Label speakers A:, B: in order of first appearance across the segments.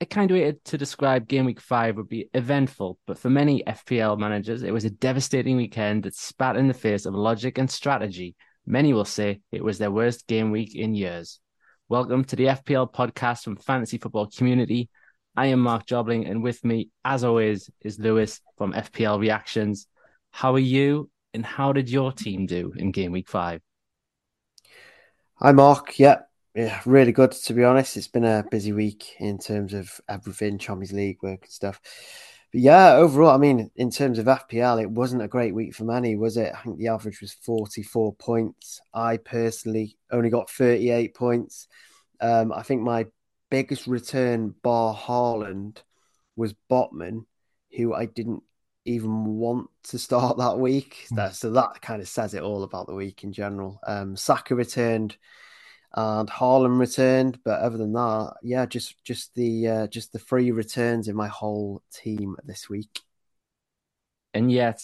A: a kind way to describe game week five would be eventful, but for many FPL managers, it was a devastating weekend that spat in the face of logic and strategy. Many will say it was their worst game week in years. Welcome to the FPL podcast from Fantasy Football Community. I am Marc Jobling, and with me, as always, is Louis from FPL Reactions. How are you, and how did your team do in game week five?
B: Hi, Marc. Yeah, yeah, really good to be honest. It's been a busy week in terms of everything, Champions League work and stuff. But yeah, overall, I mean, in terms of FPL, it wasn't a great week for many, was it? I think the average was 44 points. I personally only got 38 points. Um, I think my biggest return bar Haaland was Botman, who I didn't even want to start that week. Mm. So that kind of says it all about the week in general. Um, Saka returned and Haaland returned. But other than that, yeah, just just the uh, just the free returns in my whole team this week.
A: And yet,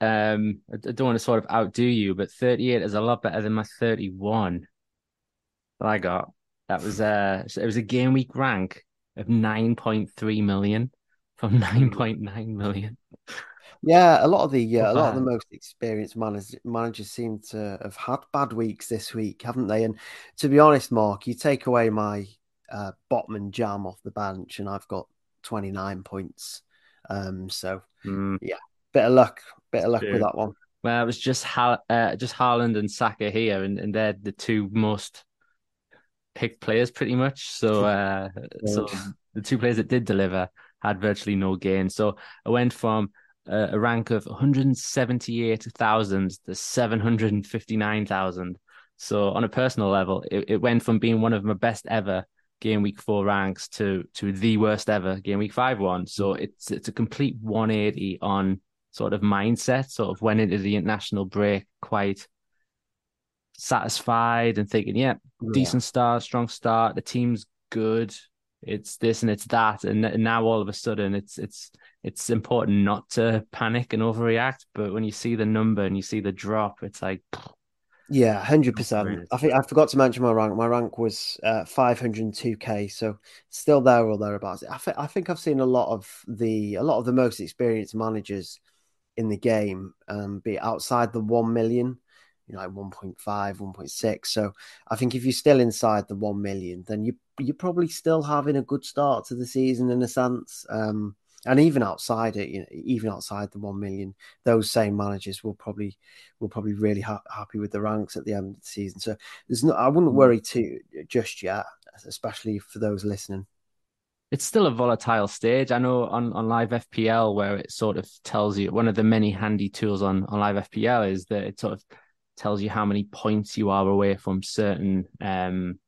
A: um, I don't want to sort of outdo you, but 38 is a lot better than my 31 that I got. That was uh it was a game week rank of 9.3 million from 9.9 million.
B: Yeah, a lot of the uh, a lot of the most experienced managers managers seem to have had bad weeks this week, haven't they? And to be honest, Marc, you take away my uh, Botman jam off the bench, and I've got twenty nine points. Um, so mm. yeah, bit of luck, bit of luck with that one.
A: Well, it was just ha- uh, just Haaland and Saka here, and, and they're the two most picked players, pretty much. So, uh, so the two players that did deliver had virtually no gain. So I went from uh, a rank of 178,000 to 759,000. So on a personal level, it, it went from being one of my best ever game week four ranks to to the worst ever game week five one. So it's it's a complete 180 on sort of mindset. Sort of went into the international break quite satisfied and thinking, yeah, yeah. decent start, strong start. The team's good. It's this and it's that, and, and now all of a sudden, it's it's it's important not to panic and overreact. But when you see the number and you see the drop, it's like,
B: yeah, hundred percent. I think I forgot to mention my rank. My rank was uh, five hundred two k, so still there or thereabouts. I, th- I think I've seen a lot of the a lot of the most experienced managers in the game um, be outside the one million you know, like 1.5, 1.6. So I think if you're still inside the 1 million, then you, you're probably still having a good start to the season in a sense. Um, and even outside it, you know, even outside the one million, those same managers will probably will probably really ha- happy with the ranks at the end of the season. So there's no, I wouldn't mm. worry too just yet, especially for those listening.
A: It's still a volatile stage. I know on, on live FPL where it sort of tells you one of the many handy tools on, on live FPL is that it sort of tells you how many points you are away from certain um,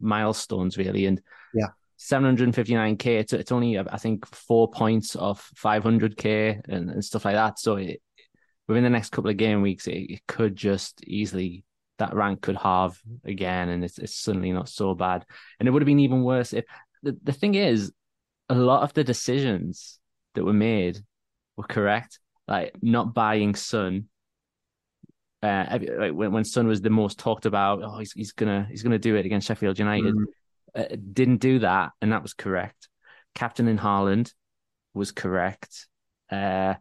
A: milestones, really. And
B: yeah,
A: 759k it's, it's only i think four points off 500k and, and stuff like that. So it, within the next couple of game weeks it, it, could just easily that rank could halve again and it's, it's suddenly not so bad. And it would have been even worse if the, the thing is a lot of the decisions that were made were correct. Like not buying Son uh, like when, when Son was the most talked about, oh, he's, he's gonna he's gonna do it against Sheffield United. Mm uh, didn't do that, and that was correct. Captain in Haaland was correct. Uh,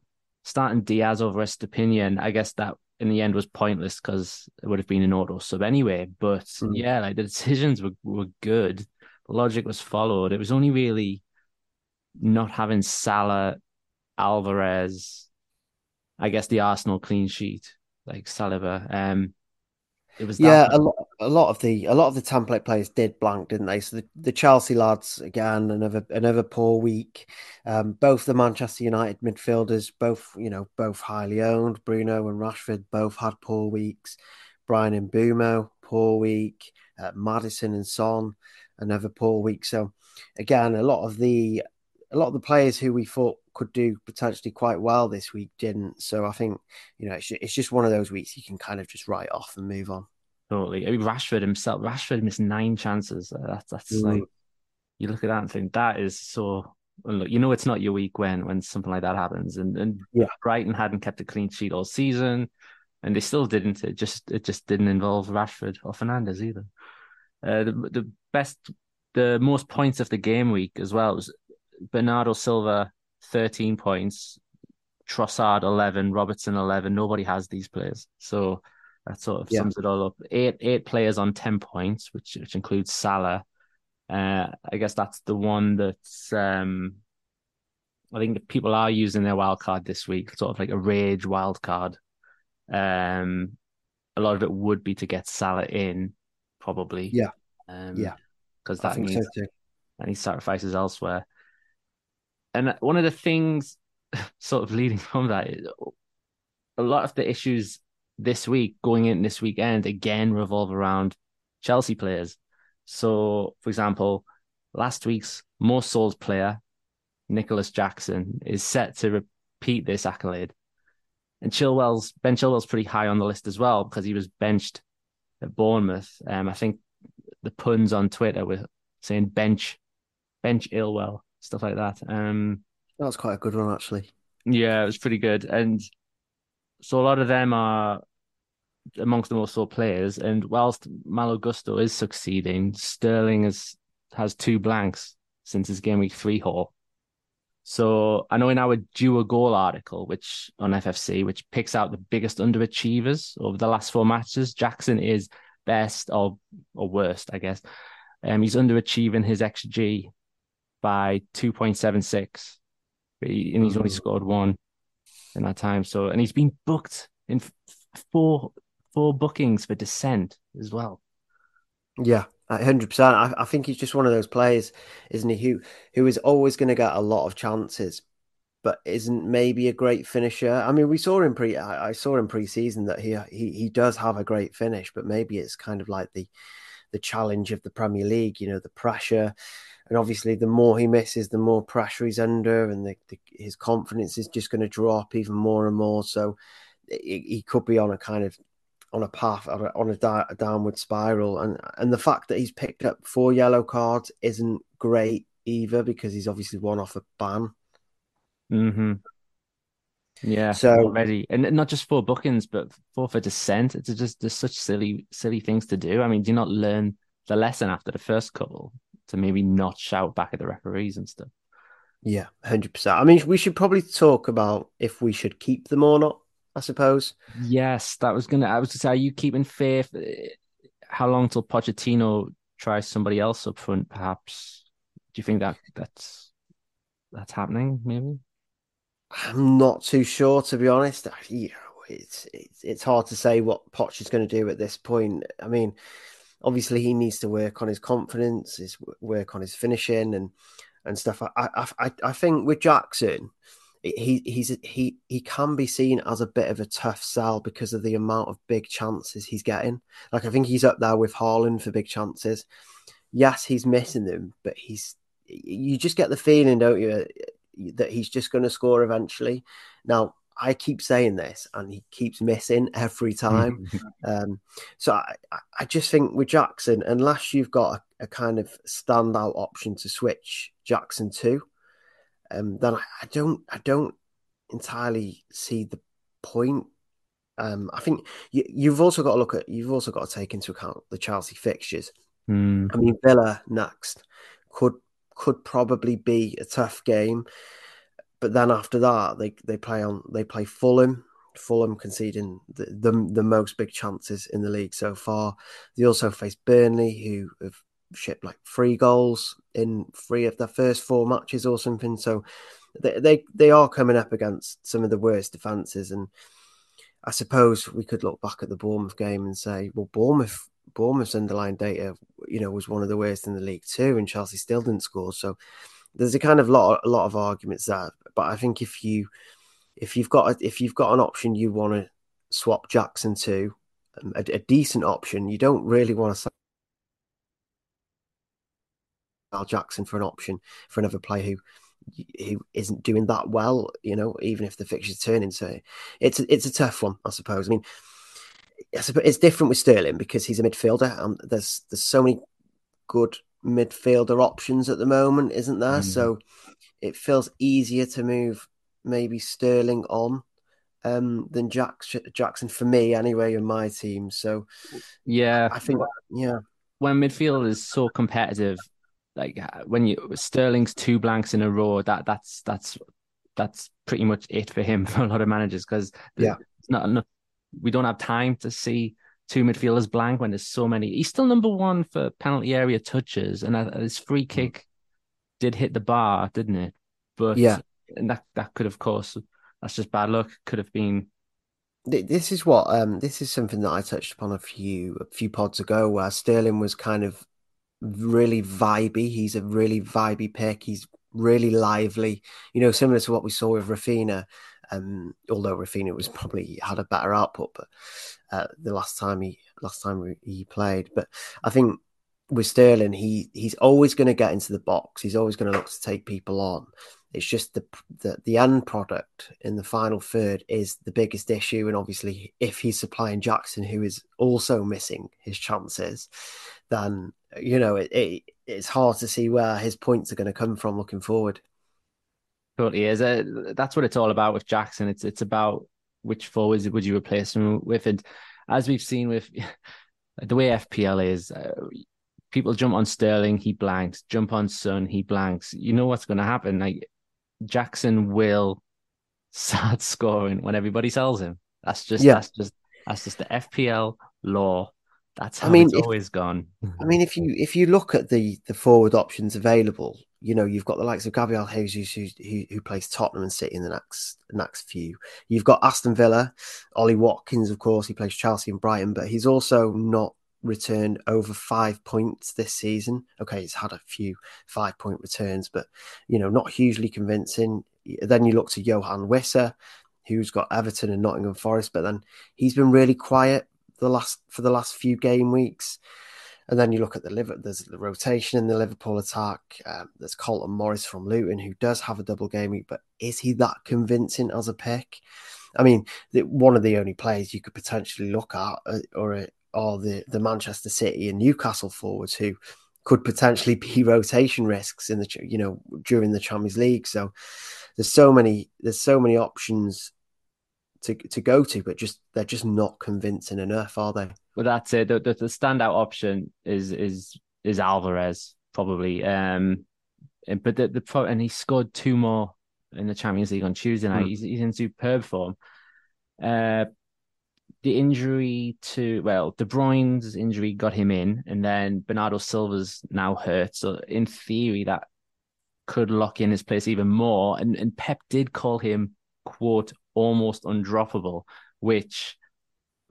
A: starting Diaz over Estupiñán, I guess that in the end was pointless because it would have been an auto sub anyway. But mm. yeah, like the decisions were, were good. The logic was followed. It was only really not having Salah, Alvarez, I guess the Arsenal clean sheet, like Saliba. Um,
B: it was yeah, a lot, a lot of the a lot of the template players did blank, didn't they? So the, the Chelsea lads again, another another poor week. Um, both the Manchester United midfielders, both you know, both highly owned. Bruno and Rashford both had poor weeks. Bryan and Mbeumo, poor week. Uh, Maddison and Son, another poor week. So again, a lot of the a lot of the players who we thought could do potentially quite well this week didn't. So I think you know it's, it's just one of those weeks you can kind of just write off and move on.
A: Totally. I mean, Rashford himself, Rashford missed nine chances. Uh, that's that's mm. like you look at that and think that is so. Look, you know it's not your week when when something like that happens, and and
B: yeah.
A: Brighton hadn't kept a clean sheet all season, and they still didn't. It just it just didn't involve Rashford or Fernandes either. Uh, the the best, the most points of the game week as well was Bernardo Silva, thirteen points, Trossard eleven, Robertson eleven. Nobody has these players, so that sort of yeah. sums it all up. Eight eight players on ten points, which which includes Salah. Uh, I guess that's the one that's um, I think people are using their wild card this week, sort of like a rage wild card. Um, a lot of it would be to get Salah in, probably.
B: Yeah.
A: Um,
B: yeah.
A: Because that means so any sacrifices elsewhere. And one of the things, sort of leading from that, a lot of the issues this week, going in this weekend, again revolve around Chelsea players. So, for example, last week's most sold player, Nicolas Jackson, is set to repeat this accolade. And Chilwell's Ben Chilwell's pretty high on the list as well because he was benched at Bournemouth. Um, I think the puns on Twitter were saying bench, bench Ilwell, stuff like that. Um,
B: that was quite a good one, actually.
A: Yeah, it was pretty good. And so a lot of them are amongst the most sought players. And whilst Malo Gusto is succeeding, Sterling has has two blanks since his game week three haul. So I know in our due a goal article, which on FFC, which picks out the biggest underachievers over the last four matches, Jackson is best or or worst, I guess. Um, he's underachieving his XG by two point seven six, and he's only mm. scored one in that time. So, and he's been booked in four four bookings for dissent as well.
B: Yeah, hundred percent. I, I think he's just one of those players, isn't he? Who who is always going to get a lot of chances, but isn't maybe a great finisher. I mean, we saw him pre. I, I saw him pre-season that he he he does have a great finish, but maybe it's kind of like the the challenge of the Premier League. You know, the pressure and obviously the more he misses, the more pressure he's under, and the, the, his confidence is just going to drop even more and more. So he, he, could be on a kind of on a path on a, on a, di- a, downward spiral, and and the fact that he's picked up four yellow cards isn't great either because he's obviously one off a ban.
A: Hmm. Yeah.
B: So
A: already, and not just for bookings, but for for dissent. It's just there's such silly silly things to do. I mean, do you not learn the lesson after the first couple? To maybe not shout back at the referees and stuff.
B: Yeah, hundred percent. I mean, we should probably talk about if we should keep them or not. I suppose.
A: Yes, that was gonna. I was to say, are you keeping faith? Uh, how long till Pochettino tries somebody else up front? Perhaps. Do you think that that's that's happening? Maybe.
B: I'm not too sure, to be honest. You know, it's it's it's hard to say what Poch is going to do at this point. I mean, obviously he needs to work on his confidence, his work on his finishing and and stuff. I I I think with Jackson, he he's he he can be seen as a bit of a tough sell because of the amount of big chances he's getting. Like I think he's up there with Haaland for big chances. Yes, he's missing them, but he's you just get the feeling, don't you, that he's just going to score eventually. Now I keep saying this and he keeps missing every time. um, so I, I just think with Jackson, unless you've got a, a kind of standout option to switch Jackson to, um, then I, I, don't I don't entirely see the point. Um, I think you, have also got to look at you've also got to take into account the Chelsea fixtures.
A: Mm.
B: I mean Villa next could could probably be a tough game. But then after that, they they play on they play Fulham. Fulham conceding the, the, the most big chances in the league so far. They also face Burnley, who have shipped like three goals in three of their first four matches or something. So they they, they are coming up against some of the worst defenses. And I suppose we could look back at the Bournemouth game and say, well, Bournemouth Bournemouth's underlying data, you know, was one of the worst in the league too, and Chelsea still didn't score. So there's a kind of lot a lot of arguments there. But I think if you if you've got a, if you've got an option you want to swap Jackson to um, a, a decent option, you don't really want to sell Jackson for an option for another player who who isn't doing that well, you know, even if the fixture's turning. So it's a, it's a tough one, I suppose. I mean, it's different with Sterling because he's a midfielder, and there's there's so many good midfielder options at the moment, isn't there? Mm. So it feels easier to move maybe Sterling on um, than Jack, Jackson for me anyway in my team. So
A: yeah,
B: I think yeah,
A: when midfield is so competitive, like uh, when you Sterling's two blanks in a row, that that's that's that's pretty much it for him for a lot of managers because
B: yeah,
A: it's not enough. We don't have time to see two midfielders blank when there's so many. He's still number one for penalty area touches, and his free mm. kick did hit the bar, didn't it? But
B: yeah,
A: and that that could, of course, that's just bad luck. Could have been.
B: This is what um this is something that I touched upon a few a few pods ago, where Sterling was kind of really vibey. He's a really vibey pick. He's really lively. You know, similar to what we saw with Raphinha. Um, although Raphinha was probably had a better output, but uh, the last time he last time he played. But I think with Sterling, he he's always going to get into the box. He's always going to look to take people on. It's just the, the the end product in the final third is the biggest issue, and obviously, if he's supplying Jackson, who is also missing his chances, then you know it, it it's hard to see where his points are going to come from looking forward.
A: Totally is. Uh, that's what it's all about with Jackson. It's it's about which forwards would you replace him with, and as we've seen with the way FPL is, uh, people jump on Sterling, he blanks. Jump on Son, he blanks. You know what's going to happen. Like Jackson will start scoring when everybody sells him. That's just yeah. that's just that's just the FPL law. That's how I mean, it's if, always gone.
B: I mean, if you if you look at the the forward options available, you know you've got the likes of Gabriel Jesus who, who, who plays Tottenham and City in the next next few. You've got Aston Villa, Ollie Watkins, of course, he plays Chelsea and Brighton, but he's also not returned over five points this season. Okay, he's had a few five point returns, but you know, not hugely convincing. Then you look to Yoane Wissa, who's got Everton and Nottingham Forest, but then he's been really quiet the last for the last few game weeks. And then you look at the liver. There's the rotation in the Liverpool attack. Um, there's Carlton Morris from Luton, who does have a double game week, but is he that convincing as a pick? I mean, one of the only players you could potentially look at, uh, or or the, the Manchester City and Newcastle forwards who could potentially be rotation risks in the you know during the Champions League. So there's so many there's so many options to to go to, but just they're just not convincing enough, are they?
A: Well, that's it. The, the, the standout option is is is Alvarez probably. Um, but the, the and he scored two more in the Champions League on Tuesday night. Mm. He's he's in superb form. Uh, the injury to well, De Bruyne's injury got him in, and then Bernardo Silva's now hurt. So in theory, that could lock in his place even more. And and Pep did call him quote almost undroppable, which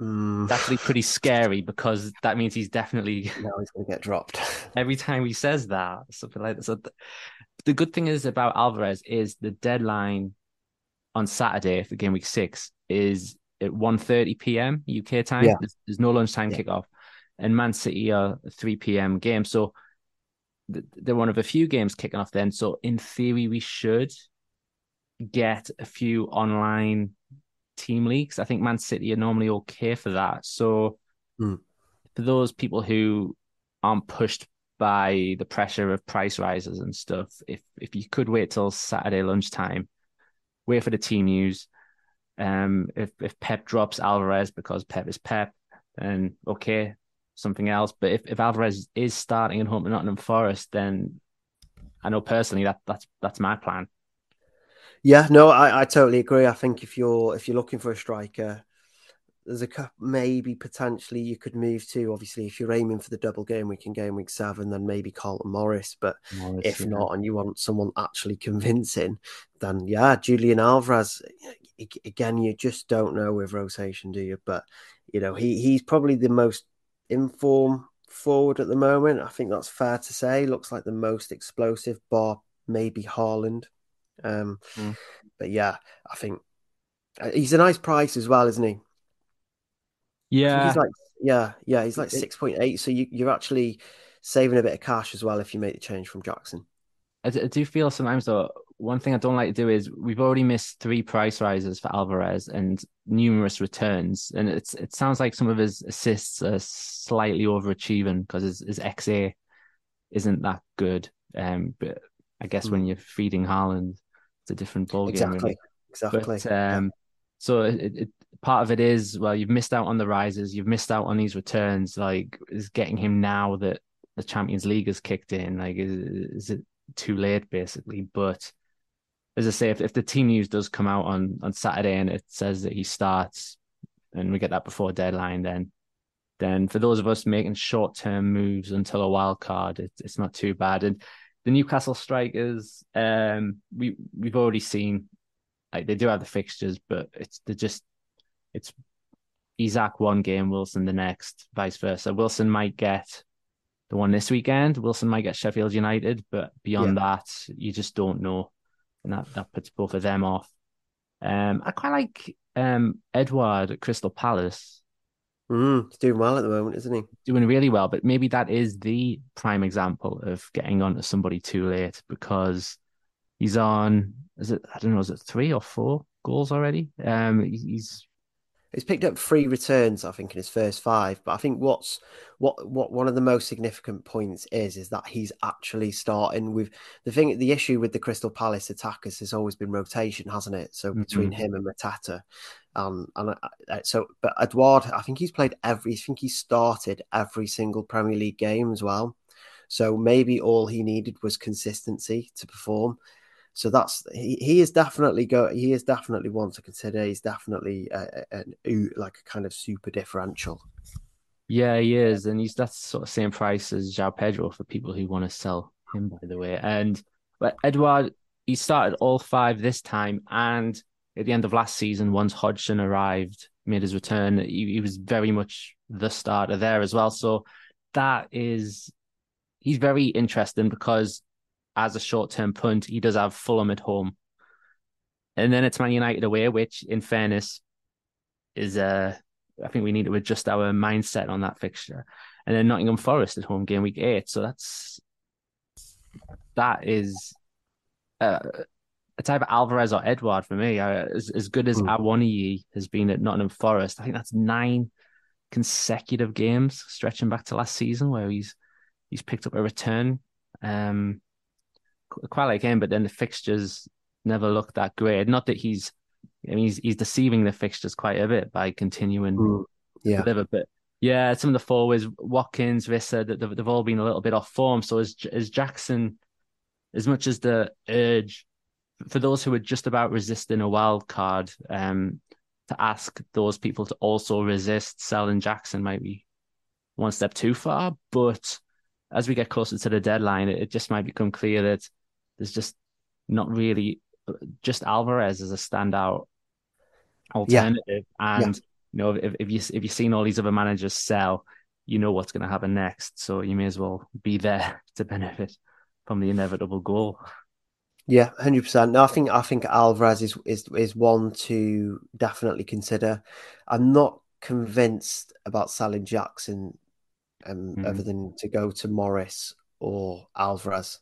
A: mm. actually pretty scary because that means he's definitely
B: now he's going to get dropped
A: every time he says that something like that. So th- the good thing is about Alvarez is the deadline on Saturday for game week six is at 1.30 p.m. UK time. Yeah. There's, there's, no lunchtime yeah. kickoff. And Man City are a 3 p.m. game. So they're one of a few games kicking off then. So in theory, we should get a few online team leagues. I think Man City are normally okay for that. So mm. for those people who aren't pushed by the pressure of price rises and stuff, if if you could wait till Saturday lunchtime, wait for the team news, um, if if Pep drops Alvarez because Pep is Pep, then okay, something else. But if, if Alvarez is starting at home to Nottingham Forest, then I know personally that that's that's my plan.
B: Yeah, no, I, I totally agree. I think if you're if you're looking for a striker, there's a cup maybe potentially you could move to. Obviously, if you're aiming for the double game week in game week seven, then maybe Carlton Morris. But Morris, if yeah. not, and you want someone actually convincing, then yeah, Julian Alvarez again, you just don't know with rotation, do you? But you know, he he's probably the most informed forward at the moment. I think that's fair to say. Looks like the most explosive, bar maybe Haaland. Um, mm. But yeah, I think uh, he's a nice price as well, isn't he?
A: Yeah,
B: he's like yeah, yeah, he's like six point eight. So you, you're actually saving a bit of cash as well if you make the change from Jackson.
A: I, do feel sometimes though one thing I don't like to do is we've already missed three price rises for Alvarez and numerous returns, and it's it sounds like some of his assists are slightly overachieving because his, his XA isn't that good. Um, but I guess mm. when you're feeding Haaland, it's a different ballgame.
B: Exactly.
A: Really.
B: Exactly.
A: But, um, yeah. So it, it, part of it is well, you've missed out on the rises, you've missed out on these returns. Like, is getting him now that the Champions League has kicked in? Like, is, is it too late, basically? But as I say, if, if the team news does come out on on Saturday and it says that he starts, and we get that before deadline, then then for those of us making short term moves until a wild card, it, it's not too bad. And the Newcastle strikers, um, we we've already seen like they do have the fixtures, but it's they're just it's Isak one game, Wilson the next, vice versa. Wilson might get the one this weekend. Wilson might get Sheffield United, but beyond yeah. that, you just don't know, and that that puts both of them off. Um, I quite like um Edouard at Crystal Palace.
B: Mm, he's doing well at the moment, isn't he?
A: Doing really well, but maybe that is the prime example of getting onto somebody too late because he's on. Is it? I don't know. Is it three or four goals already? Um, he's
B: He's picked up three returns, I think, in his first five. But I think what's what what one of the most significant points is is that he's actually starting with the thing. The issue with the Crystal Palace attackers has always been rotation, hasn't it? So between mm-hmm. him and Mateta, um, and uh, uh, so but Edouard, I think he's played every. I think he started every single Premier League game as well. So maybe all he needed was consistency to perform. So that's he, he is definitely go he is definitely one to consider. He's definitely a, a, like a kind of super differential.
A: Yeah, he is, and he's that's sort of same price as João Pedro for people who want to sell him, by the way. And but Edouard he started all five this time, and at the end of last season, once Hodgson arrived, made his return, he, he was very much the starter there as well. So that is he's very interesting because as a short term punt, he does have Fulham at home. And then it's Man United away, which, in fairness, is uh, I think we need to adjust our mindset on that fixture. And then Nottingham Forest at home game week eight. So that's that is uh, it's either Alvarez or Edouard for me. Uh, as, as good as mm. Awoniyi has been at Nottingham Forest, I think that's nine consecutive games stretching back to last season where he's he's picked up a return. Um, quite like him, but then the fixtures never look that great. Not that he's, I mean, he's he's deceiving the fixtures quite a bit by continuing mm,
B: yeah. a
A: bit. But yeah, some of the forwards, Watkins, Wissa, they've, they've all been a little bit off form. So as as Jackson, as much as the urge for those who are just about resisting a wild card, um, to ask those people to also resist selling Jackson might be one step too far. But as we get closer to the deadline, it, it just might become clear that there's just not really just Alvarez as a standout alternative. Yeah. And yeah. you know, if, if you if you've seen all these other managers sell, you know what's going to happen next. So you may as well be there to benefit from the inevitable goal.
B: Yeah, hundred percent. No, I think I think Alvarez is is is one to definitely consider. I'm not convinced about selling Jackson, um, mm. other than to go to Morris or Alvarez.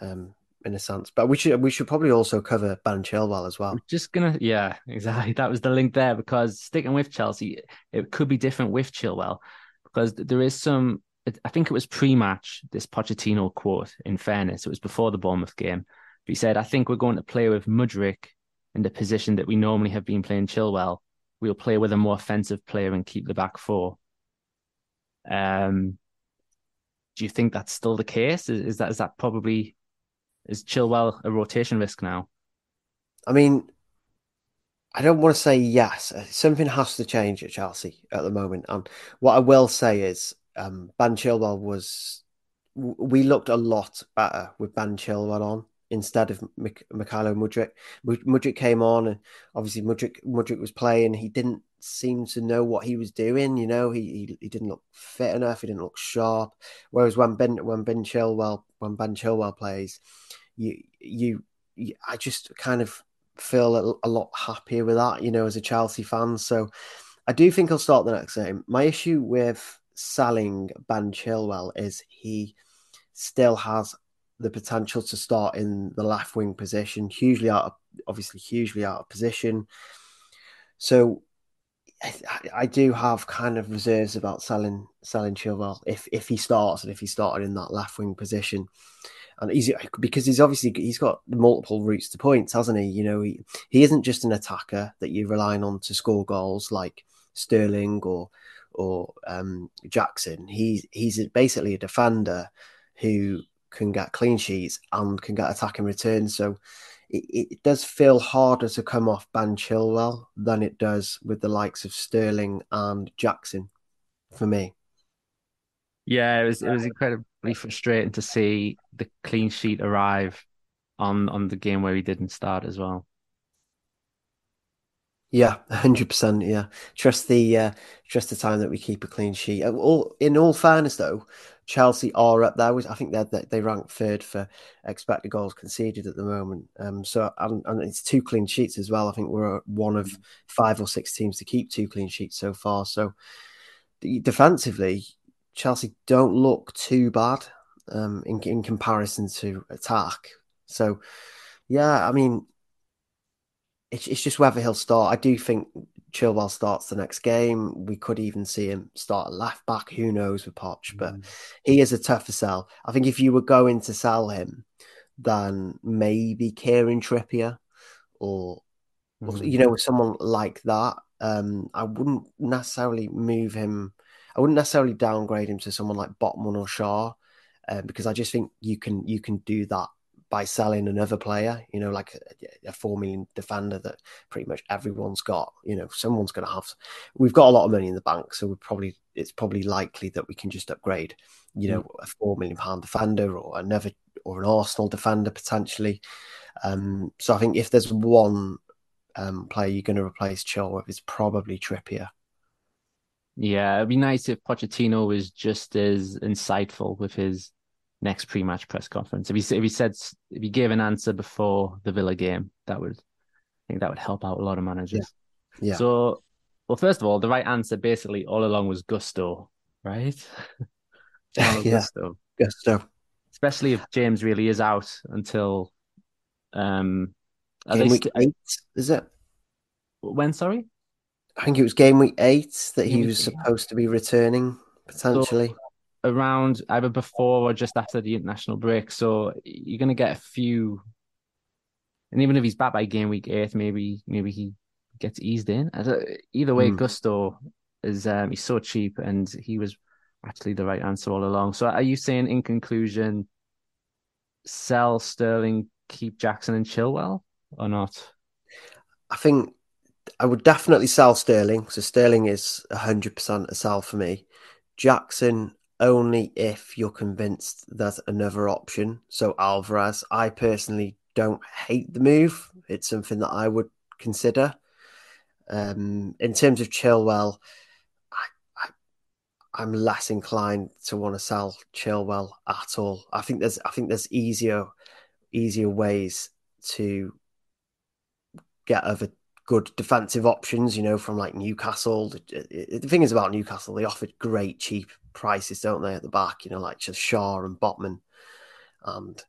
B: Um, in a sense. But we should we should probably also cover Ben Chilwell as well.
A: just gonna yeah, exactly. That was the link there because sticking with Chelsea, it could be different with Chilwell because there is some. I think it was pre-match. This Pochettino quote. In fairness, it was before the Bournemouth game. But he said, "I think we're going to play with Mudryk in the position that we normally have been playing Chilwell. We'll play with a more offensive player and keep the back four. Um, do you think that's still the case? Is, is that is that probably is Chilwell a rotation risk now?
B: I mean, I don't want to say yes. Something has to change at Chelsea at the moment. And what I will say is, um, Ben Chilwell was. We looked a lot better with Ben Chilwell on instead of Mik- Mykhailo Mudrik. Mudryk came on, and obviously Mudrik Mudryk was playing. He didn't seem to know what he was doing. You know, he he, he didn't look fit enough. He didn't look sharp. Whereas when Ben when Ben Chilwell when Ben Chilwell plays, you, you, you I just kind of feel a, a, lot happier with that, you know, as a Chelsea fan. So I do think he'll start the next game. My issue with selling Ben Chilwell is he still has the potential to start in the left wing position, hugely out of, obviously hugely out of position. So I, I, do have kind of reserves about selling selling Chilwell if if he starts and if he started in that left wing position. And he's because he's obviously he's got multiple routes to points, hasn't he? You know, he, he isn't just an attacker that you're relying on to score goals like Sterling or or um, Jackson. He's he's basically a defender who can get clean sheets and can get attacking returns. So it, it does feel harder to come off Ben Chilwell than it does with the likes of Sterling and Jackson for me.
A: Yeah, it was it was incredibly frustrating to see the clean sheet arrive on on the game where he didn't start as well.
B: Yeah, hundred percent. Yeah, trust the uh, trust the time that we keep a clean sheet. Uh, all in all fairness, though, Chelsea are up there. I think they they rank third for expected goals conceded at the moment. Um, so and, and it's two clean sheets as well. I think we're one of five or six teams to keep two clean sheets so far. So defensively, Chelsea don't look too bad um, in in comparison to attack. So yeah, I mean it's, it's just whether he'll start. I do think Chilwell starts the next game. We could even see him start a left back. Who knows with Poch? But mm. he is a tougher sell. I think if you were going to sell him, then maybe Kieran Trippier or, mm. or you know, someone like that. Um, I wouldn't necessarily move him. I wouldn't necessarily downgrade him to someone like Botman or Shaw uh, because I just think you can you can do that by selling another player, you know, like a, a four million defender that pretty much everyone's got. You know, someone's going to have. We've got a lot of money in the bank, so we're probably it's probably likely that we can just upgrade, you know, a four million pound defender or another or an Arsenal defender potentially. Um, so I think if there's one um, player you're going to replace Chilwell, it's probably Trippier.
A: Yeah, it'd be nice if Pochettino was just as insightful with his next pre-match press conference. If he if he said if he gave an answer before the Villa game, that would I think that would help out a lot of managers. Yeah. yeah. So, well, first of all, the right answer basically all along was Gusto, right?
B: yeah. Gusto. Gusto.
A: Especially if James really is out until um
B: game week st- eight, is it?
A: When sorry?
B: I think it was game week eight that he was supposed to be returning potentially. So,
A: around either before or just after the international break. So you're going to get a few. And even if he's back by game week eight, maybe maybe he gets eased in. Either way, mm. Gusto is um, he's so cheap, and he was actually the right answer all along. So are you saying, in conclusion, sell Sterling, keep Jackson and Chilwell, or not?
B: I think I would definitely sell Sterling. So Sterling is hundred percent a sell for me. Jackson, only if you're convinced there's another option. So Alvarez, I personally don't hate the move. It's something that I would consider. Um, in terms of Chilwell, I, I, am less inclined to want to sell Chilwell at all. I think there's I think there's easier easier ways to get other good defensive options, you know, from like Newcastle. The, the thing is about Newcastle, they offered great cheap prices, don't they, at the back? You know, like just Schär and Botman, and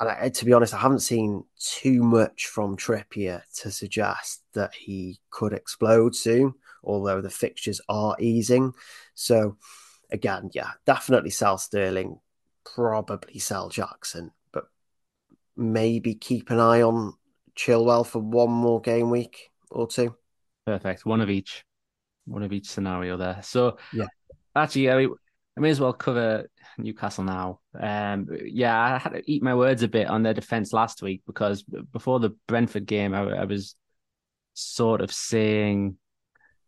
B: and I, to be honest, I haven't seen too much from Trippier to suggest that he could explode soon. Although the fixtures are easing, so again, yeah, definitely sell Sterling, probably sell Jackson, but maybe keep an eye on Chilwell for one more game week or two.
A: Perfect. One of each. One of each scenario there. So
B: yeah,
A: actually, I, mean, I may as well cover Newcastle now. Um, yeah, I had to eat my words a bit on their defense last week because before the Brentford game, I, I was sort of saying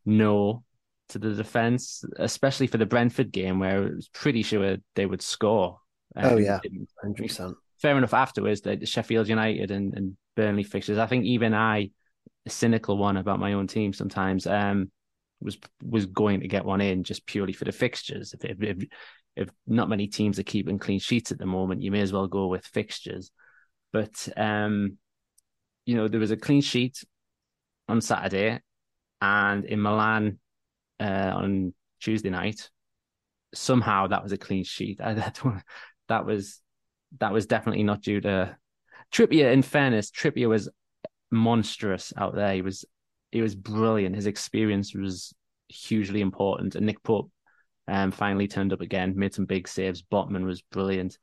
A: no to the defense, especially for the Brentford game where I was pretty sure they would score.
B: Um, oh yeah, hundred percent.
A: Fair enough. Afterwards, the Sheffield United and, and Burnley fixtures. I think even I cynical one about my own team sometimes. Um, was was going to get one in just purely for the fixtures. If, if if not many teams are keeping clean sheets at the moment, you may as well go with fixtures. But um, you know, there was a clean sheet on Saturday, and in Milan uh, on Tuesday night, somehow that was a clean sheet. I, that, that was that was definitely not due to Trippier. In fairness, Trippier was monstrous out there. He was he was brilliant. His experience was hugely important. And Nick Pope um, finally turned up again, made some big saves. Botman was brilliant.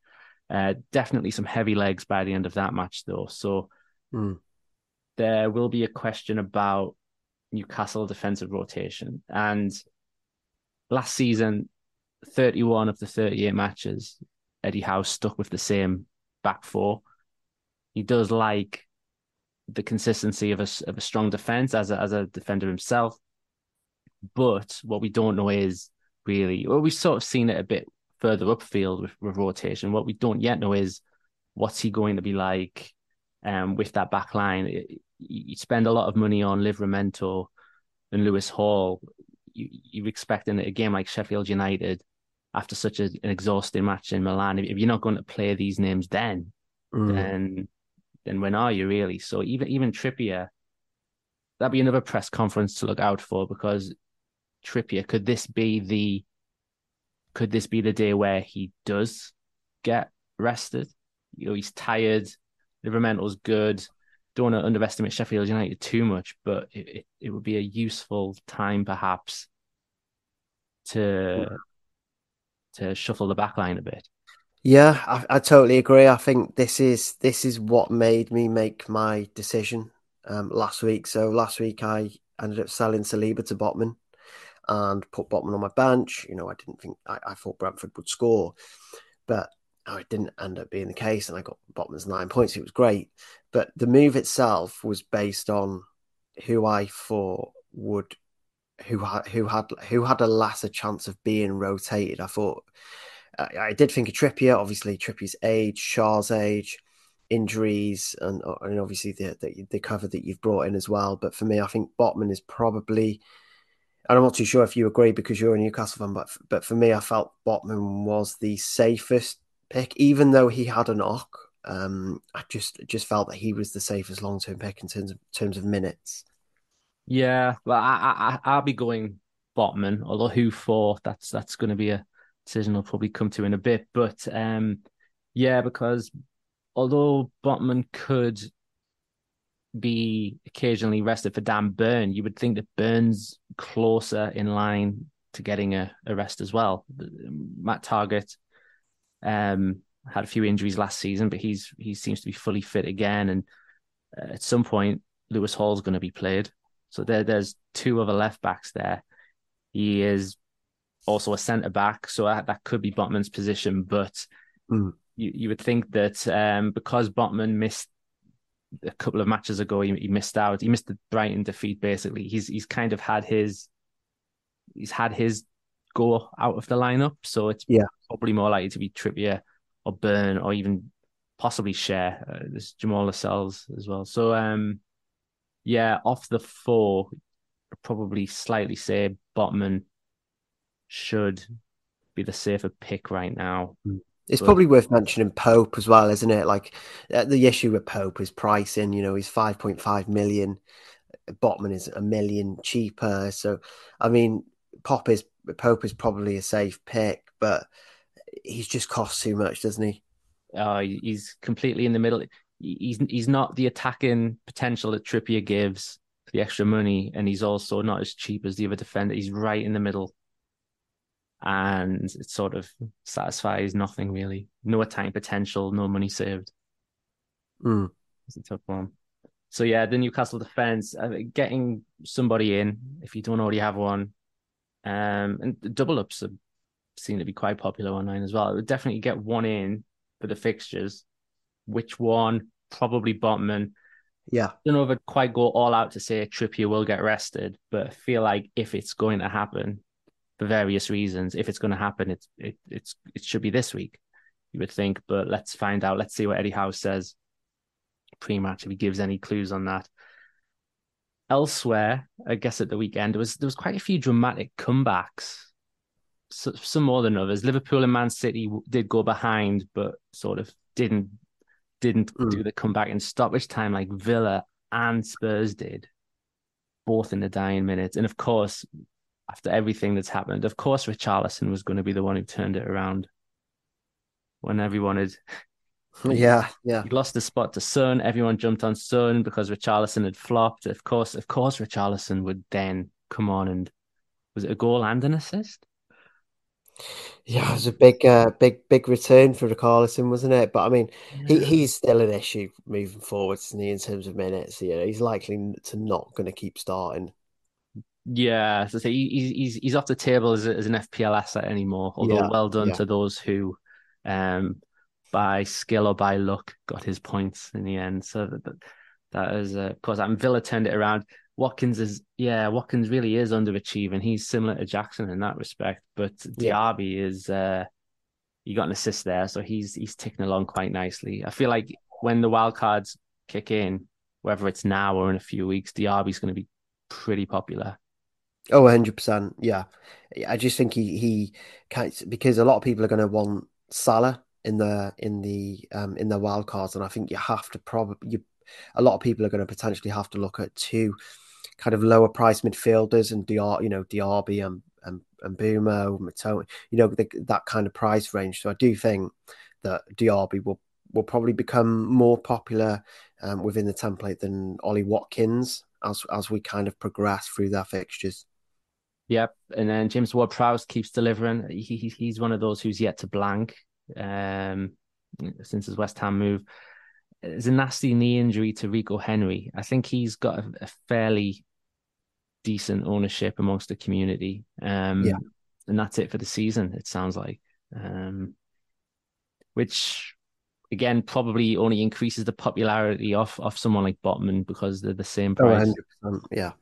A: Uh, definitely some heavy legs by the end of that match, though. So mm. there will be a question about Newcastle defensive rotation. And last season, 31 of the 38 matches, Eddie Howe stuck with the same back four. He does like the consistency of a, of a strong defense as a, as a defender himself. But what we don't know is really, well, we've sort of seen it a bit further upfield with, with rotation. What we don't yet know is what's he going to be like um, with that back line. You spend a lot of money on Livramento and Lewis Hall. You, you're expecting a game like Sheffield United after such a, an exhausting match in Milan. If you're not going to play these names then, mm. then then when are you really? So even even Trippier, that'd be another press conference to look out for because Trippier, could this be the could this be the day where he does get rested? You know, he's tired. Livramento's good. Don't want to underestimate Sheffield United too much, but it, it, it would be a useful time perhaps to to shuffle the back line a bit.
B: Yeah, I, I, totally agree. I think this is this is what made me make my decision um, last week. So last week I ended up selling Saliba to Botman and put Botman on my bench. You know, I didn't think I, I thought Brentford would score, but oh, it didn't end up being the case, and I got Botman's nine points. It was great, but the move itself was based on who I thought would who had who had who had a lesser chance of being rotated. I thought I, I did think of Trippier, obviously Trippier's age, Shaw's age, injuries, and, and obviously the, the, the cover that you've brought in as well. But for me, I think Botman is probably. And I'm not too sure if you agree because you're a Newcastle fan, but but for me, I felt Botman was the safest pick, even though he had a knock. Um, I just just felt that he was the safest long term pick in terms of terms of minutes.
A: Yeah, well, I, I I'll be going Botman, although who for that's that's going to be a decision I'll probably come to in a bit. But um, yeah, because although Botman could be occasionally rested for Dan Burn, you would think that Burn's closer in line to getting a, a rest as well. Matt Targett um, had a few injuries last season, but he's he seems to be fully fit again. And uh, at some point, Lewis Hall's going to be played. So there, there's two other left backs there. He is also a centre back, so that, that could be Botman's position. But mm. you, you would think that um, because Botman missed a couple of matches ago, he, he, missed out. He missed the Brighton defeat. Basically, he's he's kind of had his he's had his go out of the lineup. So it's
B: yeah.
A: probably more likely to be Trippier or Burn or even possibly Schär Uh, there's Jamal Lascelles as well. So um, yeah, off the four, probably slightly say Botman should be the safer pick right now.
B: Hmm. It's but... probably worth mentioning Pope as well, isn't it? Like uh, the issue with Pope is pricing. You know, he's five point five million. Botman is a million cheaper. So, I mean, Pop is Pope is probably a safe pick, but he's just cost too much, doesn't he?
A: Oh, he's completely in the middle. He's he's not the attacking potential that Trippier gives for the extra money, and he's also not as cheap as the other defender. He's right in the middle and it sort of satisfies nothing really. No attacking potential, no money saved.
B: Mm.
A: It's a tough one. So yeah, the Newcastle defense, uh, getting somebody in if you don't already have one, um, and double ups seem to be quite popular online as well. It would definitely get one in for the fixtures. Which one? Probably Botman.
B: Yeah. I
A: don't know if I'd quite go all out to say Trippier will get rested, but I feel like if it's going to happen, for various reasons. If it's going to happen, it's it it's it should be this week, you would think. But let's find out. Let's see what Eddie Howe says pre-match if he gives any clues on that. Elsewhere, I guess at the weekend there was there was quite a few dramatic comebacks. So, some more than others. Liverpool and Man City did go behind, but sort of didn't didn't mm. do the comeback in stoppage time like Villa and Spurs did, both in the dying minutes. And of course, after everything that's happened. Of course, Richarlison was going to be the one who turned it around when everyone had.
B: Yeah, yeah.
A: He lost the spot to Son. Everyone jumped on Son because Richarlison had flopped. Of course, of course, Richarlison would then come on and was it a goal and an assist?
B: Yeah, it was a big, uh, big, big return for Richarlison, wasn't it? But I mean, he, he's still an issue moving forward, isn't he, in terms of minutes? You know, he's likely to not going to keep starting.
A: Yeah, so he's he's he's off the table as, as an FPL asset anymore. Although yeah, well done yeah. to those who, um, by skill or by luck, got his points in the end. So that that is, uh, of course, I'm Villa turned it around. Watkins is yeah, Watkins really is underachieving. He's similar to Jackson in that respect, but Diaby yeah. is uh he got an assist there, so he's he's ticking along quite nicely. I feel like when the wild cards kick in, whether it's now or in a few weeks, Diaby's going to be pretty popular.
B: Oh, 100%. Yeah. I just think he, he can't, because a lot of people are going to want Salah in the, in the, um, in the wild cards. And I think you have to probably, you, a lot of people are going to potentially have to look at two kind of lower price midfielders and Diar, you know, Diaby and, and, and Mbeumo, Mitoma, you know, the, that kind of price range. So I do think that Diaby will, will probably become more popular um, within the template than Ollie Watkins as, as we kind of progress through their fixtures.
A: Yep, and then James Ward-Prowse keeps delivering. He, he, he's one of those who's yet to blank um, since his West Ham move. There's a nasty knee injury to Rico Henry. I think he's got a, a fairly decent ownership amongst the community. Um, yeah. And that's it for the season, it sounds like. Um, which, again, probably only increases the popularity of, of someone like Botman because they're the same oh, price.
B: Oh, yeah.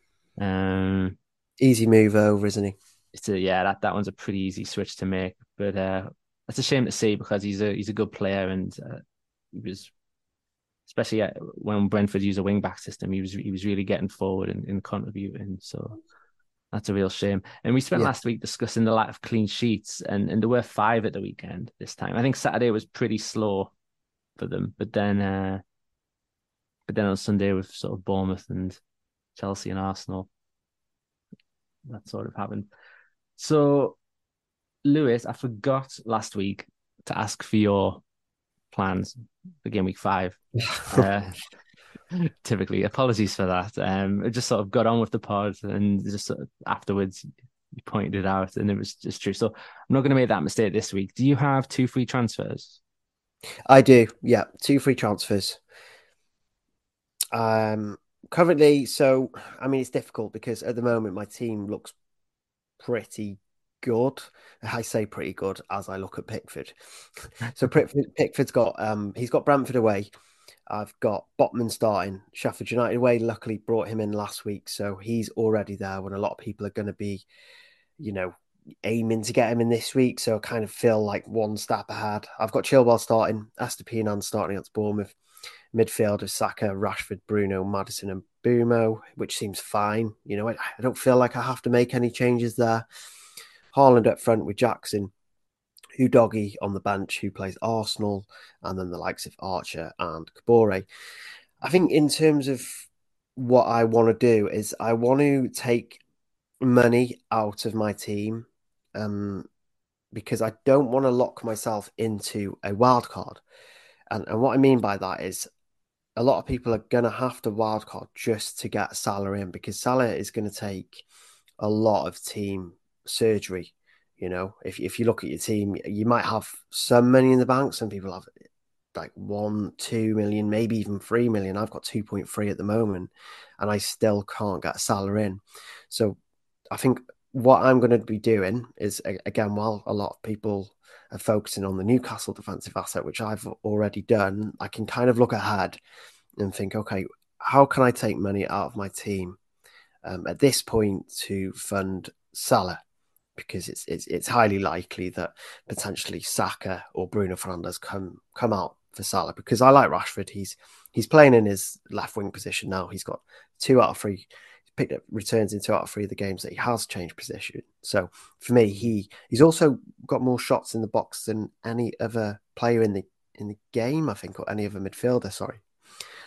A: Um,
B: easy move over, isn't he?
A: It's a yeah, that, that one's a pretty easy switch to make. But uh, it's a shame to see because he's a he's a good player and uh, he was especially uh, when Brentford used a wing back system, he was he was really getting forward and, and contributing. So that's a real shame. And we spent yeah. last week discussing the lack of clean sheets, and, and there were five at the weekend this time. I think Saturday was pretty slow for them, but then uh, but then on Sunday with sort of Bournemouth and Chelsea and Arsenal, that sort of happened. So, Louis, I forgot last week to ask for your plans for game week five. uh, typically, apologies for that. Um, I just sort of got on with the pod and just sort of afterwards you pointed it out and it was just true. So I'm not going to make that mistake this week. Do you have two free transfers?
B: I do. Yeah, two free transfers. Um, currently, so I mean, it's difficult because at the moment my team looks pretty good. I say pretty good as I look at Pickford. so Pickford, Pickford's got um he's got Brentford away. I've got Botman starting Sheffield United away. Luckily, brought him in last week, so he's already there. When a lot of people are going to be, you know, aiming to get him in this week, so I kind of feel like one step ahead. I've got Chilwell starting, Estupiñán starting against Bournemouth, midfield of Saka, Rashford, Bruno, Maddison, and Mbeumo, which seems fine. You know, I, I don't feel like I have to make any changes there. Haaland up front with Jackson, Udogie on the bench, who plays Arsenal, and then the likes of Archer and Kabore. I think in terms of what I want to do is I want to take money out of my team um, because I don't want to lock myself into a wild card. And, and what I mean by that is a lot of people are going to have to wildcard just to get Salah in because Salah is going to take a lot of team surgery. You know, if if you look at your team, you might have some money in the bank. Some people have like one, two million, maybe even three million. I've got two point three at the moment, and I still can't get Salah in. So I think what I'm going to be doing is again, while a lot of people are focusing on the Newcastle defensive asset, which I've already done, I can kind of look ahead and think, okay, how can I take money out of my team um, at this point to fund Salah? Because it's, it's it's highly likely that potentially Saka or Bruno Fernandes come come out for Salah because I like Rashford. He's he's playing in his left wing position now. He's got two out of three picked up returns in two out of three of the games that he has changed position. So for me, he he's also got more shots in the box than any other player in the in the game, I think, or any other midfielder. Sorry.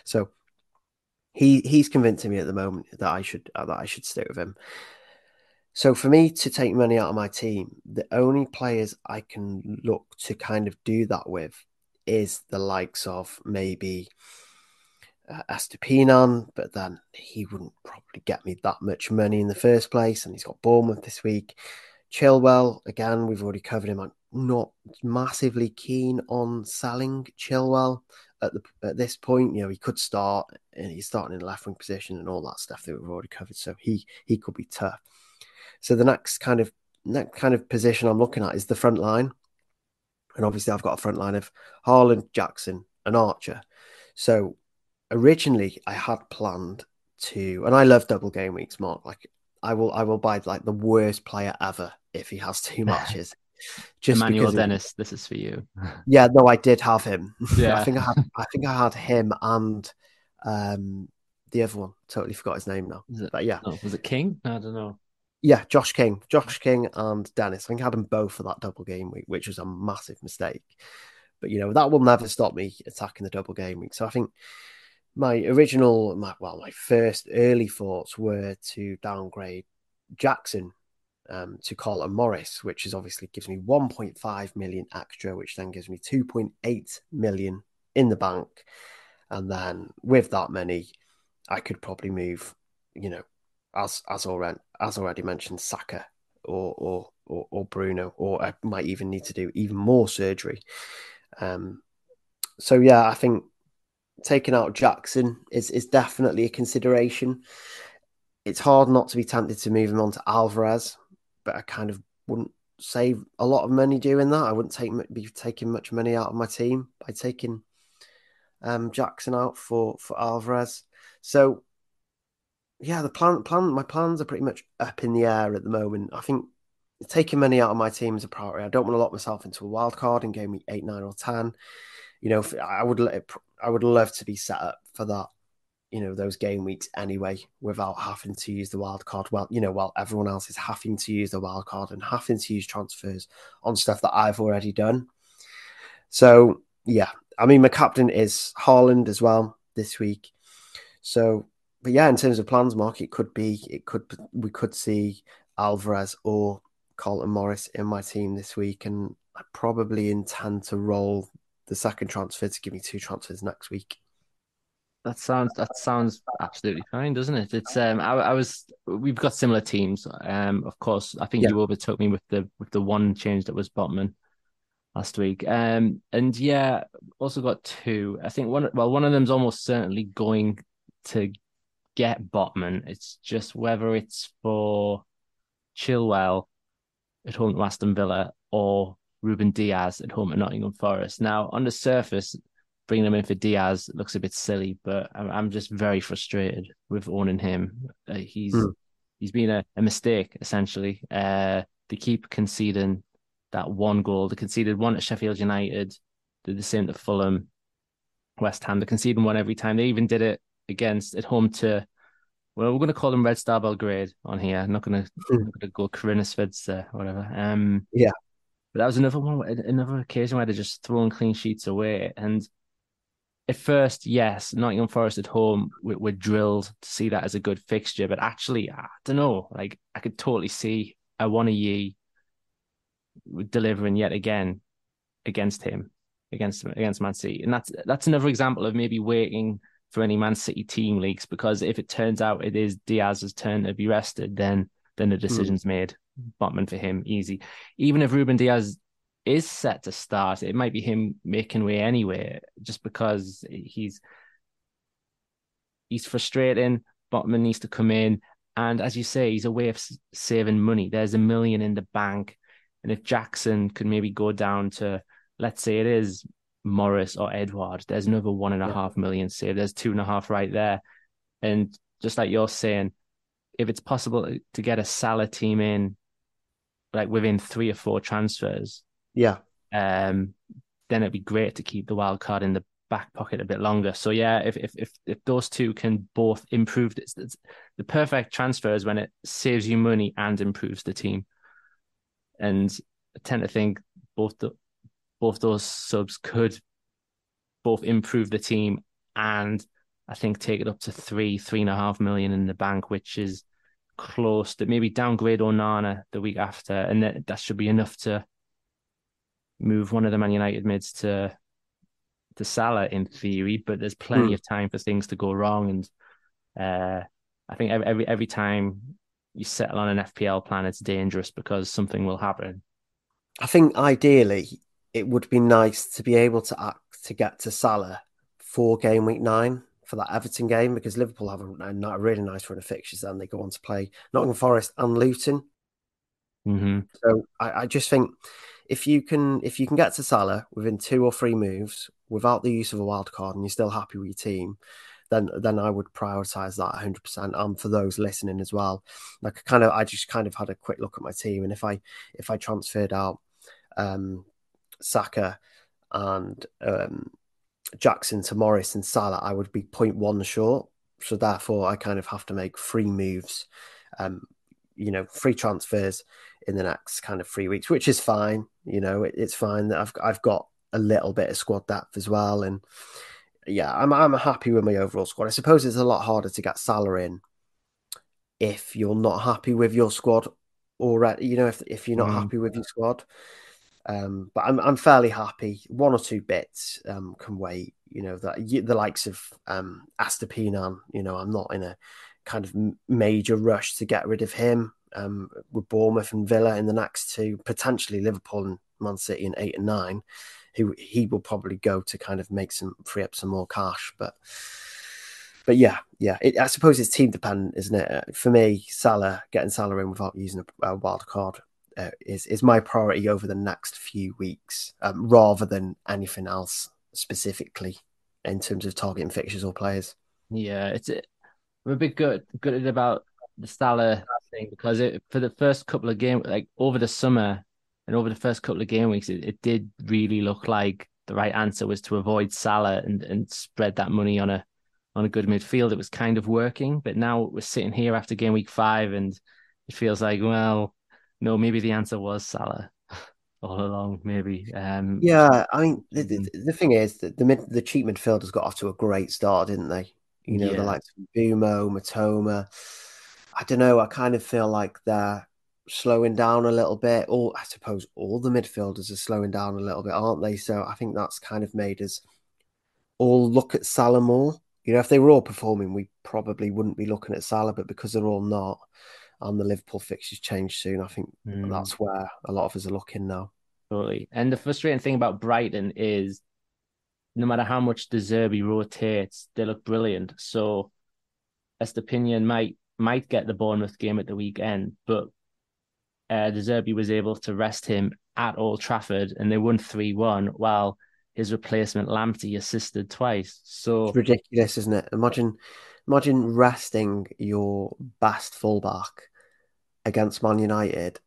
B: So he he's convincing me at the moment that I should uh, that I should stick with him. So for me to take money out of my team, the only players I can look to kind of do that with is the likes of maybe uh, Estupiñán, but then he wouldn't probably get me that much money in the first place, and he's got Bournemouth this week. Chilwell, again, we've already covered him. I'm not massively keen on selling Chilwell at the at this point. You know, he could start and he's starting in the left wing position and all that stuff that we've already covered. So he he could be tough. So the next kind of next kind of position I'm looking at is the front line. And obviously I've got a front line of Haaland, Jackson, and Archer. So originally I had planned to and I love double game weeks, Marc. Like I will I will buy like the worst player ever if he has two matches.
A: Just Emmanuel Dennis, this is for you.
B: Yeah, no, I did have him. Yeah, I think I had. I think I had him and um, the other one. Totally forgot his name now.
A: It,
B: but yeah,
A: oh, was it King? I don't know.
B: Yeah, Josh King, Josh King, and Dennis. I think I had them both for that double game week, which was a massive mistake. But you know that will never stop me attacking the double game week. So I think my original, my, well, my first early thoughts were to downgrade Jackson um, to Carlton Morris, which is obviously gives me 1.5 million extra, which then gives me 2.8 million in the bank. And then with that many, I could probably move, you know, as as already as already mentioned, Saka or or or, or Bruno, or I might even need to do even more surgery. Um, so yeah, I think taking out Jackson is is definitely a consideration. It's hard not to be tempted to move him on to Alvarez, but I kind of wouldn't save a lot of money doing that. I wouldn't take be taking much money out of my team by taking um, Jackson out for for Alvarez. So yeah, the plan plan my plans are pretty much up in the air at the moment. I think taking money out of my team is a priority. I don't want to lock myself into a wild card in game week eight, nine, or ten. You know, I would I would love to be set up for that you know those game weeks anyway without having to use the wild card. Well you know while everyone else is having to use the wild card and having to use transfers on stuff that I've already done. So yeah I mean my captain is Haaland as well this week. So but yeah in terms of plans Marc it could be it could we could see Alvarez or Carlton Morris in my team this week and I probably intend to roll the second transfer to give me two transfers next week
A: that sounds that sounds absolutely fine, doesn't it? It's um I, I was we've got similar teams. Um of course I think yeah. you overtook me with the with the one change that was Botman last week. Um and yeah, also got two. I think one well one of them's almost certainly going to get Botman. It's just whether it's for Chilwell at home to Aston Villa or Ruben Dias at home at Nottingham Forest. Now on the surface bringing him in for Dias looks a bit silly, but I'm, I'm just very frustrated with owning him. Uh, he's mm. he's been a, a mistake essentially. Uh, they keep conceding that one goal. They conceded one at Sheffield United. Did the same to Fulham, West Ham. They conceded one every time. They even did it against at home to. Well, we're going to call them Red Star Belgrade on here. I'm not going to, mm. to go Crvena or whatever. Um,
B: yeah,
A: but that was another one, another occasion where they're just throwing clean sheets away. And at first, yes, Nottingham Forest at home, we, we're drilled to see that as a good fixture. But actually, I don't know. Like, I could totally see Awoniyi delivering yet again against him, against against Man City, and that's that's another example of maybe waiting for any Man City team leaks because if it turns out it is Dias's turn to be rested, then then the hmm. decision's mm. made. Botman for him, easy. Even if Ruben Dias is set to start, it might be him making way anyway, just because he's he's frustrating. Botman needs to come in, and as you say, he's a way of saving money. There's a million in the bank, and if Jackson could maybe go down to, let's say it is Morris or Edouard, there's another one and a yeah. half million saved. There's two and a half right there, and just like you're saying, if it's possible to get a Salah team in, like within three or four transfers,
B: yeah.
A: Um, then it'd be great to keep the wild card in the back pocket a bit longer. So yeah, if if if, if those two can both improve, it's, it's the perfect transfer is when it saves you money and improves the team. And I tend to think both the both those subs could both improve the team and I think take it up to three, three and a half million in the bank, which is close that maybe downgrade Onana the week after, and that, that should be enough to move one of the Man United mids to to Salah in theory. But there's plenty mm. of time for things to go wrong, and uh, I think every, every every time you settle on an FPL plan, it's dangerous because something will happen.
B: I think ideally it would be nice to be able to act to get to Salah for game week nine for that Everton game because Liverpool have a, a really nice run of fixtures and they go on to play Nottingham Forest and Luton.
A: Mm-hmm.
B: So I, I, just think if you can if you can get to Salah within two or three moves without the use of a wild card and you're still happy with your team, then then I would prioritize that 100. percent And for those listening as well, like kind of I just kind of had a quick look at my team and if I if I transferred out um, Saka and um, Jackson to Morris and Salah, I would be 0.1 short. So therefore, I kind of have to make three moves, um, you know, free transfers in the next kind of three weeks, which is fine. You know, it, it's fine that I've I've got a little bit of squad depth as well, and yeah, I'm I'm happy with my overall squad. I suppose it's a lot harder to get Salah in if you're not happy with your squad already. You know, if if you're not mm. happy with your squad. Um, but I'm I'm fairly happy. One or two bits um, can wait. You know that the likes of um, Estupiñán. You know, I'm not in a kind of major rush to get rid of him. Um, with Bournemouth and Villa in the next two, potentially Liverpool and Man City in eight and nine, who he will probably go to kind of make some free up some more cash. But but yeah, yeah, it, I suppose it's team dependent, isn't it? For me, Salah getting Salah in without using a, a wild card uh, is is my priority over the next few weeks, um, rather than anything else specifically in terms of targeting fixtures or players.
A: Yeah, it's a, I'm a bit good good about the Salah thing because it for the first couple of games, like over the summer and over the first couple of game weeks, it, it did really look like the right answer was to avoid Salah and and spread that money on a on a good midfield. It was kind of working, but now we're sitting here after game week five, and it feels like well no, maybe the answer was Salah all along. Maybe. Um,
B: yeah, I mean, the, the, mm. the thing is that the mid, the cheap midfielders got off to a great start, didn't they? You know, yeah. the likes of Mbeumo, Mitoma. I don't know. I kind of feel like they're slowing down a little bit. Or I suppose all the midfielders are slowing down a little bit, aren't they? So I think that's kind of made us all look at Salah more. You know, if they were all performing, we probably wouldn't be looking at Salah, but because they're all not, and the Liverpool fixtures change soon. I think mm. that's where a lot of us are looking now.
A: Totally. And the frustrating thing about Brighton is no matter how much De Zerbi rotates, they look brilliant. So Estupiñán might might get the Bournemouth game at the weekend, but uh, De Zerbi was able to rest him at Old Trafford and they won 3 1 while his replacement Lamptey assisted twice. So
B: it's ridiculous, isn't it? Imagine imagine resting your best fullback against Man United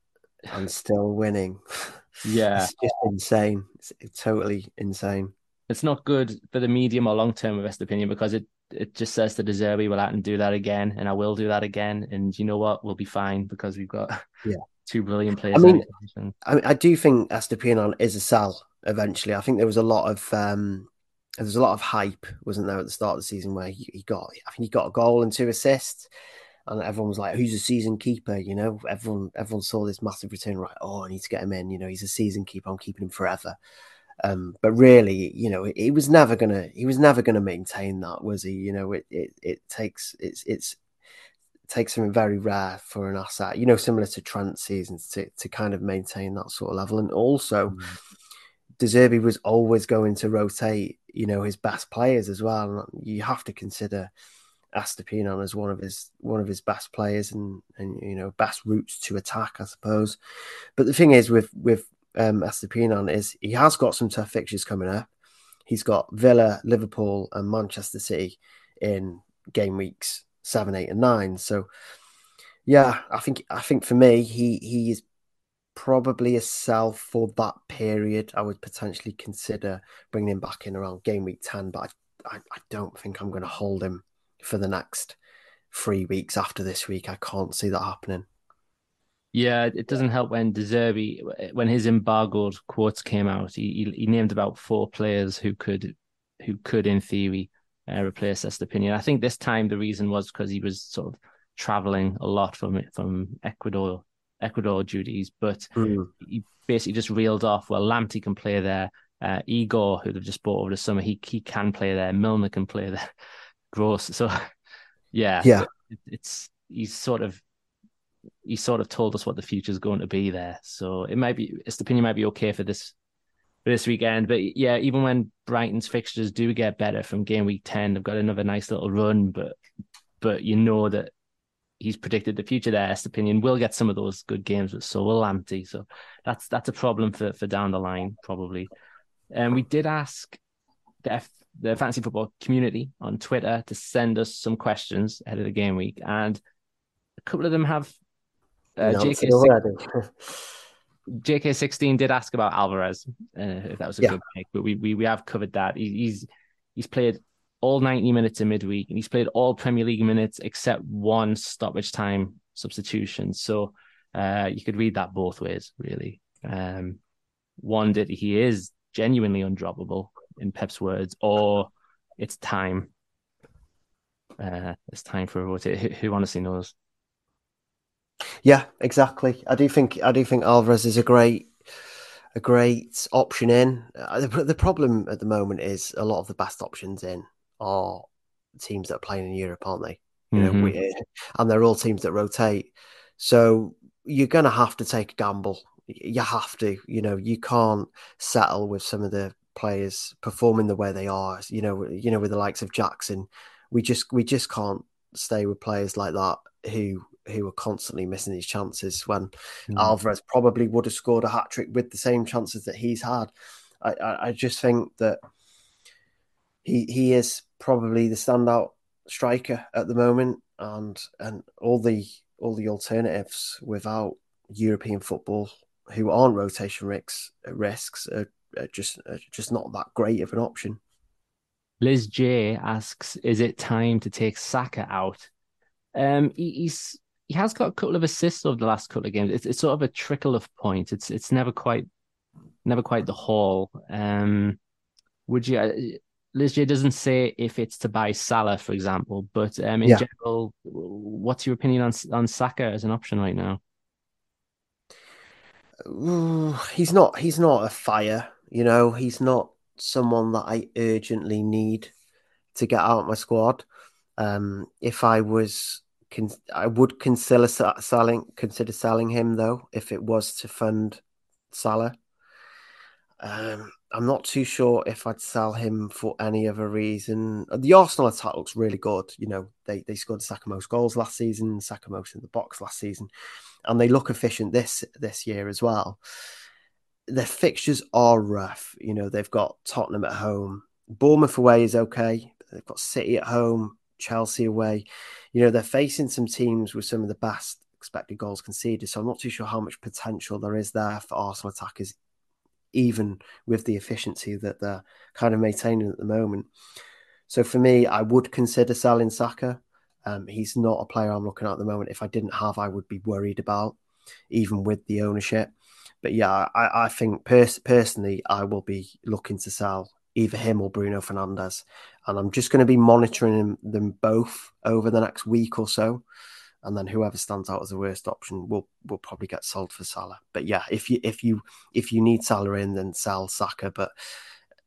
B: and still winning.
A: Yeah,
B: it's just insane. It's, it's totally insane.
A: It's not good for the medium or long term of Estupiñán because it it just says to Zerbi, "Well, I can do that again, and I will do that again." And you know what? We'll be fine because we've got
B: yeah
A: two brilliant players.
B: I mean, I, I do think Estupiñán is a sell eventually. I think there was a lot of um, there was a lot of hype, wasn't there, at the start of the season where he, he got I think he got a goal and two assists and everyone was like, "Who's a season keeper?" You know, everyone everyone saw this massive return. Right, oh, I need to get him in. You know, he's a season keeper. I'm keeping him forever. Um, but really, you know, he was never gonna he was never gonna maintain that, was he? You know, it it, it takes it's it's it takes something very rare for an asset, you know, similar to Trent seasons to to kind of maintain that sort of level. And also, mm. De Zerbi was always going to rotate, you know, his best players as well. You have to consider Estupiñán as one of his one of his best players and and you know best routes to attack, I suppose. But the thing is with with um, Estupiñán is he has got some tough fixtures coming up. He's got Villa, Liverpool, and Manchester City in game weeks seven, eight, and nine. So yeah, I think I think for me he he is probably a sell for that period. I would potentially consider bringing him back in around game week ten, but I, I, I don't think I'm going to hold him for the next three weeks after this week. I can't see that happening.
A: Yeah, it doesn't help when De Zerbi, when his embargoed quotes came out, he, he named about four players who could, who could in theory uh, replace Estupiñán. I think this time the reason was because he was sort of traveling a lot from from Ecuador Ecuador duties, but mm. he basically just reeled off. Well, Lamptey can play there. Uh, Igor, who they've just bought over the summer, he he can play there. Milner can play there. Gross. So, yeah,
B: yeah,
A: it, it's he's sort of he sort of told us what the future is going to be there. So it might be his opinion might be okay for this for this weekend. But yeah, even when Brighton's fixtures do get better from game week ten, they've got another nice little run. But but you know that he's predicted the future there. Estupiñán will get some of those good games, but so will Lamptey. So that's that's a problem for for down the line probably. And we did ask the F, the fantasy football community on Twitter to send us some questions ahead of the game week, and a couple of them have uh, JK. JK16 did ask about Alvarez, uh, if that was a yeah. good pick, but we, we we have covered that. He, he's he's played all 90 minutes in midweek and he's played all Premier League minutes except one stoppage time substitution. So uh, you could read that both ways, really. Um, one that he is genuinely undroppable in Pep's words, or it's time. Uh, it's time for a rotate. Who, who honestly knows?
B: Yeah, exactly. I do think I do think Alvarez is a great a great option in. Uh, the, the problem at the moment is a lot of the best options in are teams that are playing in Europe, aren't they? You mm-hmm. know, we, and they're all teams that rotate. So you're going to have to take a gamble. You have to. You know, you can't settle with some of the players performing the way they are. You know, you know, with the likes of Jackson, we just we just can't stay with players like that who who are constantly missing these chances when mm. Alvarez probably would have scored a hat trick with the same chances that he's had. I, I, I just think that he he is probably the standout striker at the moment, and and all the all the alternatives without European football who aren't rotation risks risks are, are just are just not that great of an option.
A: Liz J asks, "Is it time to take Saka out?" Um, he, he's he has got a couple of assists over the last couple of games. It's, it's sort of a trickle of points. It's it's never quite never quite the haul. Um, would you? Liz J doesn't say if it's to buy Salah, for example, but um, in yeah. general, what's your opinion on on Saka as an option right now?
B: he's not. He's not a fire. You know, he's not someone that I urgently need to get out of my squad. Um, if I was, I would consider selling consider selling him though if it was to fund Salah. Um, I'm not too sure if I'd sell him for any other reason. The Arsenal attack looks really good. You know, they, they scored Saka most goals last season, Saka most in the box last season, and they look efficient this this year as well. Their fixtures are rough. You know, they've got Tottenham at home, Bournemouth away is okay. They've got City at home, Chelsea away. You know, they're facing some teams with some of the best expected goals conceded. So I'm not too sure how much potential there is there for Arsenal attackers even with the efficiency that they're kind of maintaining at the moment. So for me, I would consider selling Saka. Um, he's not a player I'm looking at at the moment. If I didn't have, I would be worried about, even with the ownership. But yeah, I, I think pers- personally, I will be looking to sell either him or Bruno Fernandes, And I'm just going to be monitoring them both over the next week or so and then whoever stands out as the worst option will will probably get sold for Salah. But yeah, if you if you if you need Salah in, then sell Saka. But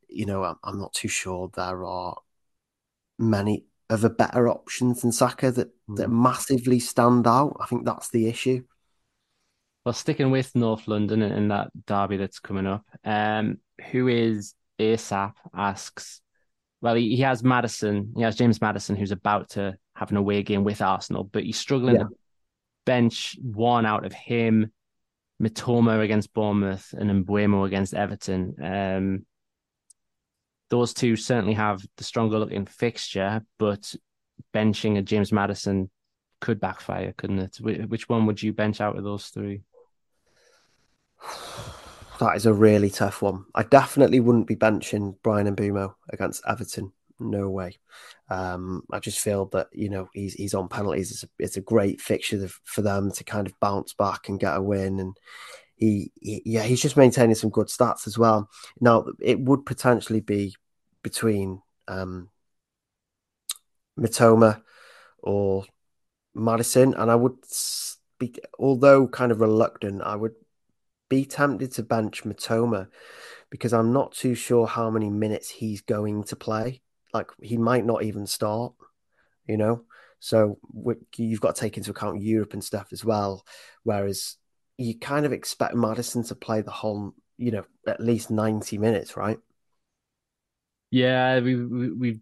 B: you know, I'm, I'm not too sure there are many other better options than Saka that mm. that massively stand out. I think that's the issue.
A: Well, sticking with North London and that derby that's coming up, um, who is ASAP asks, well, he, he has Maddison, he has James Maddison, who's about to have an away game with Arsenal, but he's struggling yeah. to bench one out of him, Mitoma against Bournemouth, and Mbeumo against Everton. Um, those two certainly have the stronger looking fixture, but benching a James Maddison could backfire, couldn't it? Which one would you bench out of those three?
B: That is a really tough one. I definitely wouldn't be benching Bryan Mbeumo against Everton no way. Um, I just feel that you know he's he's on penalties. It's a, it's a great fixture for them to kind of bounce back and get a win, and he, he, yeah he's just maintaining some good stats as well. Now it would potentially be between um, Mitoma or Maddison, and I would be, although kind of reluctant, I would be tempted to bench Mitoma because I'm not too sure how many minutes he's going to play. Like he might not even start, you know. So you've got to take into account Europe and stuff as well. Whereas you kind of expect Maddison to play the whole, you know, at least 90 minutes, right?
A: Yeah, we we, we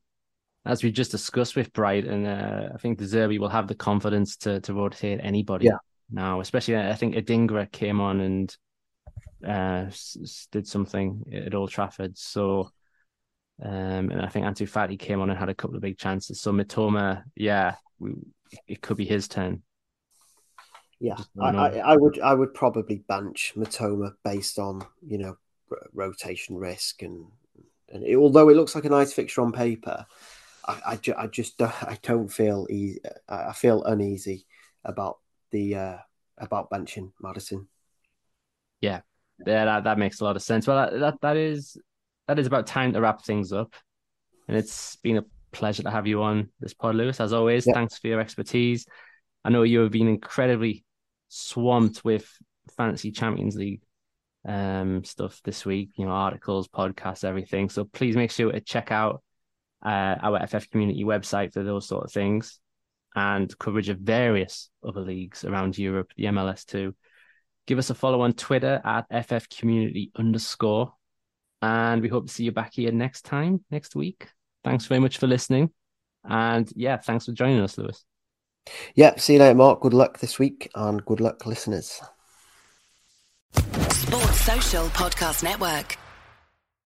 A: as we just discussed with Brighton, uh, I think De Zerbi will have the confidence to to rotate anybody yeah. now, especially I think Adingra came on and uh, did something at Old Trafford. So, um, and I think Ansu Fati came on and had a couple of big chances. So Mitoma, yeah, we, it could be his turn.
B: Yeah, I, I, I, would I would probably bench Mitoma based on you know rotation risk and and it, although it looks like a nice fixture on paper, I I, ju- I just don't, I don't feel easy. I feel uneasy about the uh, about benching Maddison.
A: Yeah, yeah, that, that makes a lot of sense. Well, that, that that is that is about time to wrap things up, and it's been a pleasure to have you on this pod, Louis. As always, thanks for your expertise. I know you have been incredibly swamped with fantasy Champions League um, stuff this week. You know, articles, podcasts, everything. So please make sure to check out uh, our FF community website for those sort of things and coverage of various other leagues around Europe, the MLS too. Give us a follow on Twitter at FF community underscore. And we hope to see you back here next time, next week. Thanks very much for listening. And yeah, thanks for joining us, Louis.
B: Yep. See you later, Marc. Good luck this week and good luck, listeners.
C: Sports Social Podcast Network.